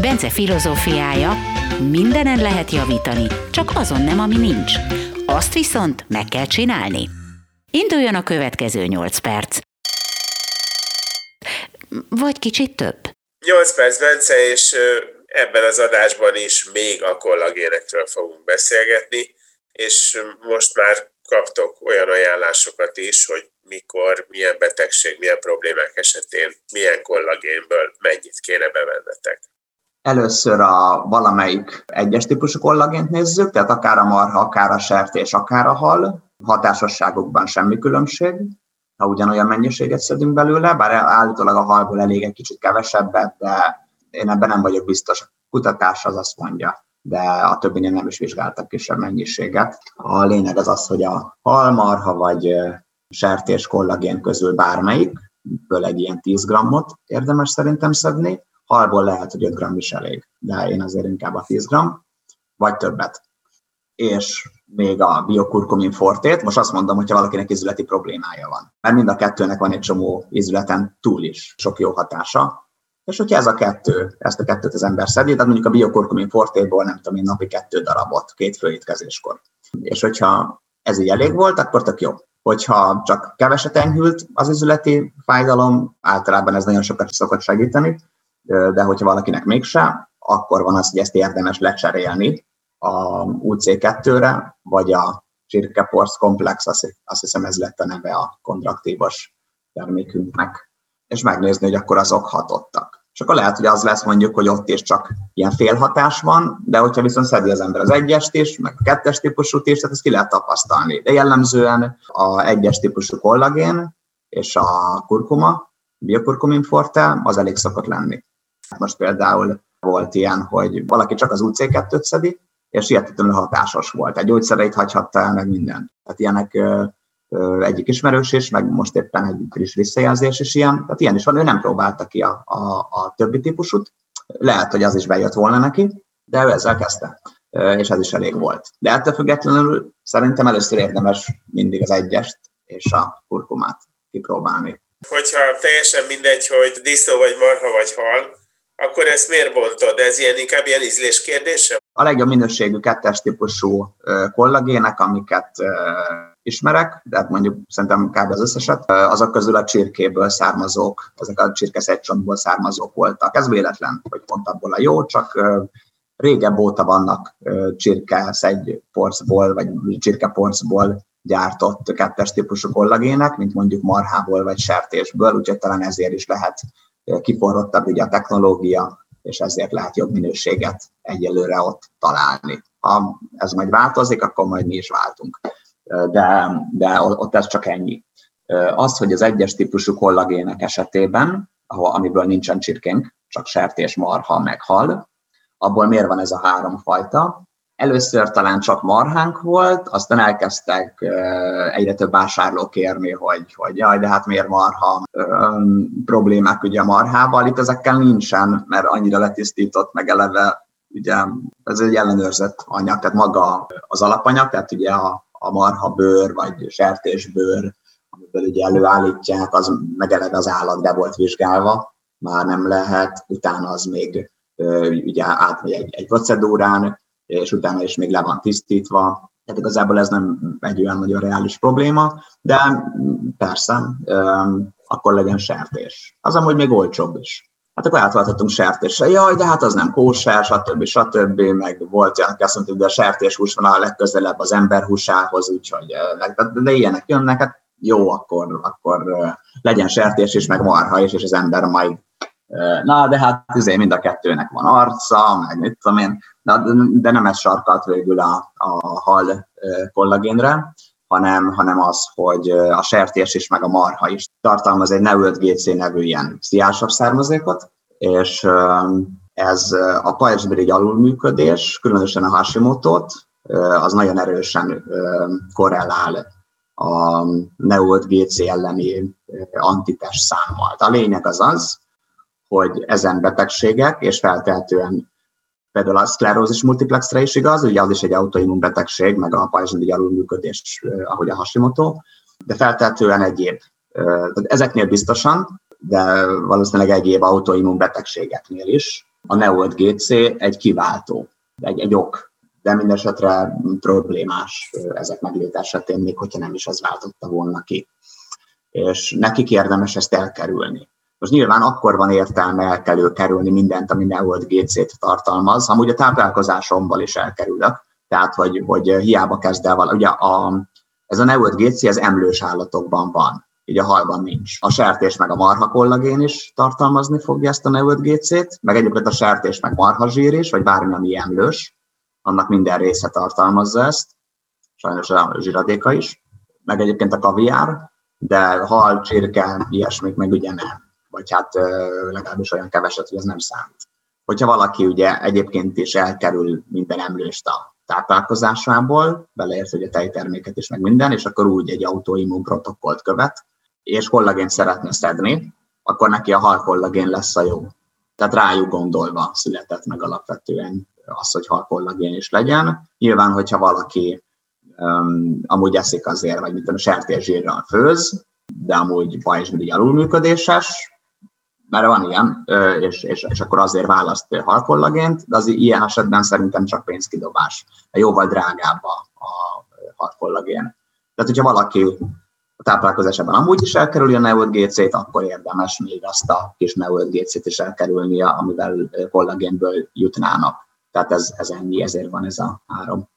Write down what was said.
Bence filozófiája, mindenen lehet javítani, csak azon nem, ami nincs. Azt viszont meg kell csinálni. Induljon a következő 8 perc. Vagy kicsit több. 8 perc, Bence, és ebben az adásban is még a kollagénekről fogunk beszélgetni, és most már kaptok olyan ajánlásokat is, hogy mikor, milyen betegség, milyen problémák esetén, milyen kollagénből mennyit kéne bevennetek. Először a valamelyik egyes típusú kollagént nézzük, tehát akár a marha, akár a sertés, akár a hal. Hatásosságokban semmi különbség, ha ugyanolyan mennyiséget szedünk belőle, bár állítólag a halból elég egy kicsit kevesebbet, de én ebben nem vagyok biztos. A kutatás az azt mondja, de a többinél nem is vizsgáltak kisebb mennyiséget. A lényeg az az, hogy a halmarha vagy sertés kollagén közül bármelyikből egy ilyen 10 grammot érdemes szerintem szedni, halból lehet, hogy 5 gram is elég, de én azért inkább a 10 gram, vagy többet. És még a biokurkumin fortét, most azt mondom, hogyha valakinek izületi problémája van. Mert mind a kettőnek van egy csomó izületen túl is sok jó hatása, és hogyha ez a kettő, ezt a kettőt az ember szedi, tehát mondjuk a biokurkumin fortéból nem tudom én napi kettő darabot, két főétkezéskor. És hogyha ez így elég volt, akkor tök jó. Hogyha csak keveset enyhült az izületi fájdalom, általában ez nagyon sokat szokott segíteni, de hogyha valakinek mégse, akkor van az, hogy ezt érdemes lecserélni a UC2-re, vagy a Csirkeporsz komplex, azt hiszem ez lett a neve a kontraktívos termékünknek, és megnézni, hogy akkor azok hatottak. És akkor lehet, hogy az lesz mondjuk, hogy ott is csak ilyen félhatás van, de hogyha viszont szedi az ember az egyest is, meg a kettes típusút is, tehát ezt ki lehet tapasztalni. De jellemzően a egyes típusú kollagén és a kurkuma, biokurkumin forte, az elég szokott lenni. Most például volt ilyen, hogy valaki csak az UC2-t szedi, és hihetetlenül hatásos volt. Egy gyógyszereit hagyhatta el, meg minden. Tehát ilyenek egyik ismerős is, meg most éppen egy friss visszajelzés is ilyen. Tehát ilyen is van, ő nem próbálta ki a, a, a többi típusút. Lehet, hogy az is bejött volna neki, de ő ezzel kezdte, és ez is elég volt. De ettől függetlenül szerintem először érdemes mindig az egyest és a kurkumát kipróbálni. Hogyha teljesen mindegy, hogy disznó vagy marha vagy hal, akkor ezt miért bontod? Ez ilyen inkább ilyen ízlés kérdése? A legjobb minőségű kettes típusú kollagének, amiket ismerek, de hát mondjuk szerintem kb. az összeset, azok közül a csirkéből származók, ezek a csirke szegycsontból származók voltak. Ez véletlen, hogy pont abból a jó, csak régebb óta vannak csirke szegyporcból, vagy csirkeporcból gyártott kettes típusú kollagének, mint mondjuk marhából vagy sertésből, úgyhogy talán ezért is lehet kiforrottabb ugye a technológia, és ezért lehet jobb minőséget egyelőre ott találni. Ha ez majd változik, akkor majd mi is váltunk. De, de ott ez csak ennyi. Az, hogy az egyes típusú kollagének esetében, ahol, amiből nincsen csirkénk, csak sertés, marha, meg hal, abból miért van ez a három fajta? Először talán csak marhánk volt, aztán elkezdtek egyre több vásárló kérni, hogy, hogy jaj, de hát miért marha problémák ugye a marhával. Itt ezekkel nincsen, mert annyira letisztított, meg eleve ugye ez egy ellenőrzött anyag, tehát maga az alapanyag, tehát ugye a, a marha bőr, vagy sertésbőr, amiből ugye előállítják, az meg eleve az állat be volt vizsgálva, már nem lehet, utána az még ugye átmegy egy, egy procedúrán, és utána is még le van tisztítva. Tehát igazából ez nem egy olyan nagyon reális probléma, de persze, akkor legyen sertés. Az amúgy még olcsóbb is. Hát akkor átváltottunk sertésre. Jaj, de hát az nem kóser, stb. stb. Meg volt olyan, aki azt mondta, hogy a sertéshús van a legközelebb az ember húsához, úgyhogy de ilyenek jönnek, hát jó, akkor, akkor legyen sertés is, meg marha is, és az ember majd Na, de hát azért mind a kettőnek van arca, meg mit tudom én, de nem ez sarkalt végül a, a hal kollagénre, hanem, hanem az, hogy a sertés is, meg a marha is tartalmaz egy NEU5GC nevű ilyen sziásabb származékot, és ez a pajzsmirigy alulműködés, különösen a Hashimoto-t, az nagyon erősen korrelál a Neolt GC elleni antitest számmal. A lényeg az az, hogy ezen betegségek, és feltehetően például a szklerózis multiplexre is igaz, ugye az is egy autoimmun betegség, meg a pajzsmirigy alulműködés, ahogy a Hashimoto, de feltehetően egyéb. Ezeknél biztosan, de valószínűleg egyéb autoimmun betegségeknél is. A Neolt GC egy kiváltó, egy, egy ok, de mindesetre problémás ezek meglét esetén, még hogyha nem is az váltotta volna ki. És nekik érdemes ezt elkerülni. Most nyilván akkor van értelme elkelő kerülni mindent, ami Neolt GC-t tartalmaz, amúgy a táplálkozásomból is elkerülök, tehát hogy, hogy hiába kezd el valami. Ugye a, ez a Neolt GC az emlős állatokban van, így a halban nincs. A sertés meg a marha kollagén is tartalmazni fogja ezt a Neolt GC-t, meg egyébként a sertés meg marha zsír is, vagy bármi, ami emlős, annak minden része tartalmazza ezt, sajnos a zsiradéka is, meg egyébként a kaviár, de hal, csirke, ilyesmik meg ugye nem. Vagy hát legalábbis olyan keveset, hogy ez nem számít. Hogyha valaki ugye egyébként is elkerül minden emlőst a táplálkozásából, beleért, hogy a tejterméket is meg minden, és akkor úgy egy autoimmun protokollt követ, és kollagént szeretne szedni, akkor neki a hal kollagén lesz a jó. Tehát rájuk gondolva született meg alapvetően az, hogy halkollagén is legyen. Nyilván, hogyha valaki um, amúgy eszik azért, vagy mint a sertészsírral főz, de amúgy pajzsmirigy alulműködéses, mert van ilyen, és, és, és akkor azért választ halkollagént, de az ilyen esetben szerintem csak pénzkidobás. Jóval drágább a, a halkollagén. Tehát, hogyha valaki a táplálkozásában amúgy is elkerüli a Neolt GC-t, akkor érdemes még azt a kis Neolt GC-t is elkerülnie, amivel kollagénből jutnának. Tehát ez, ez ennyi, ezért van ez a három.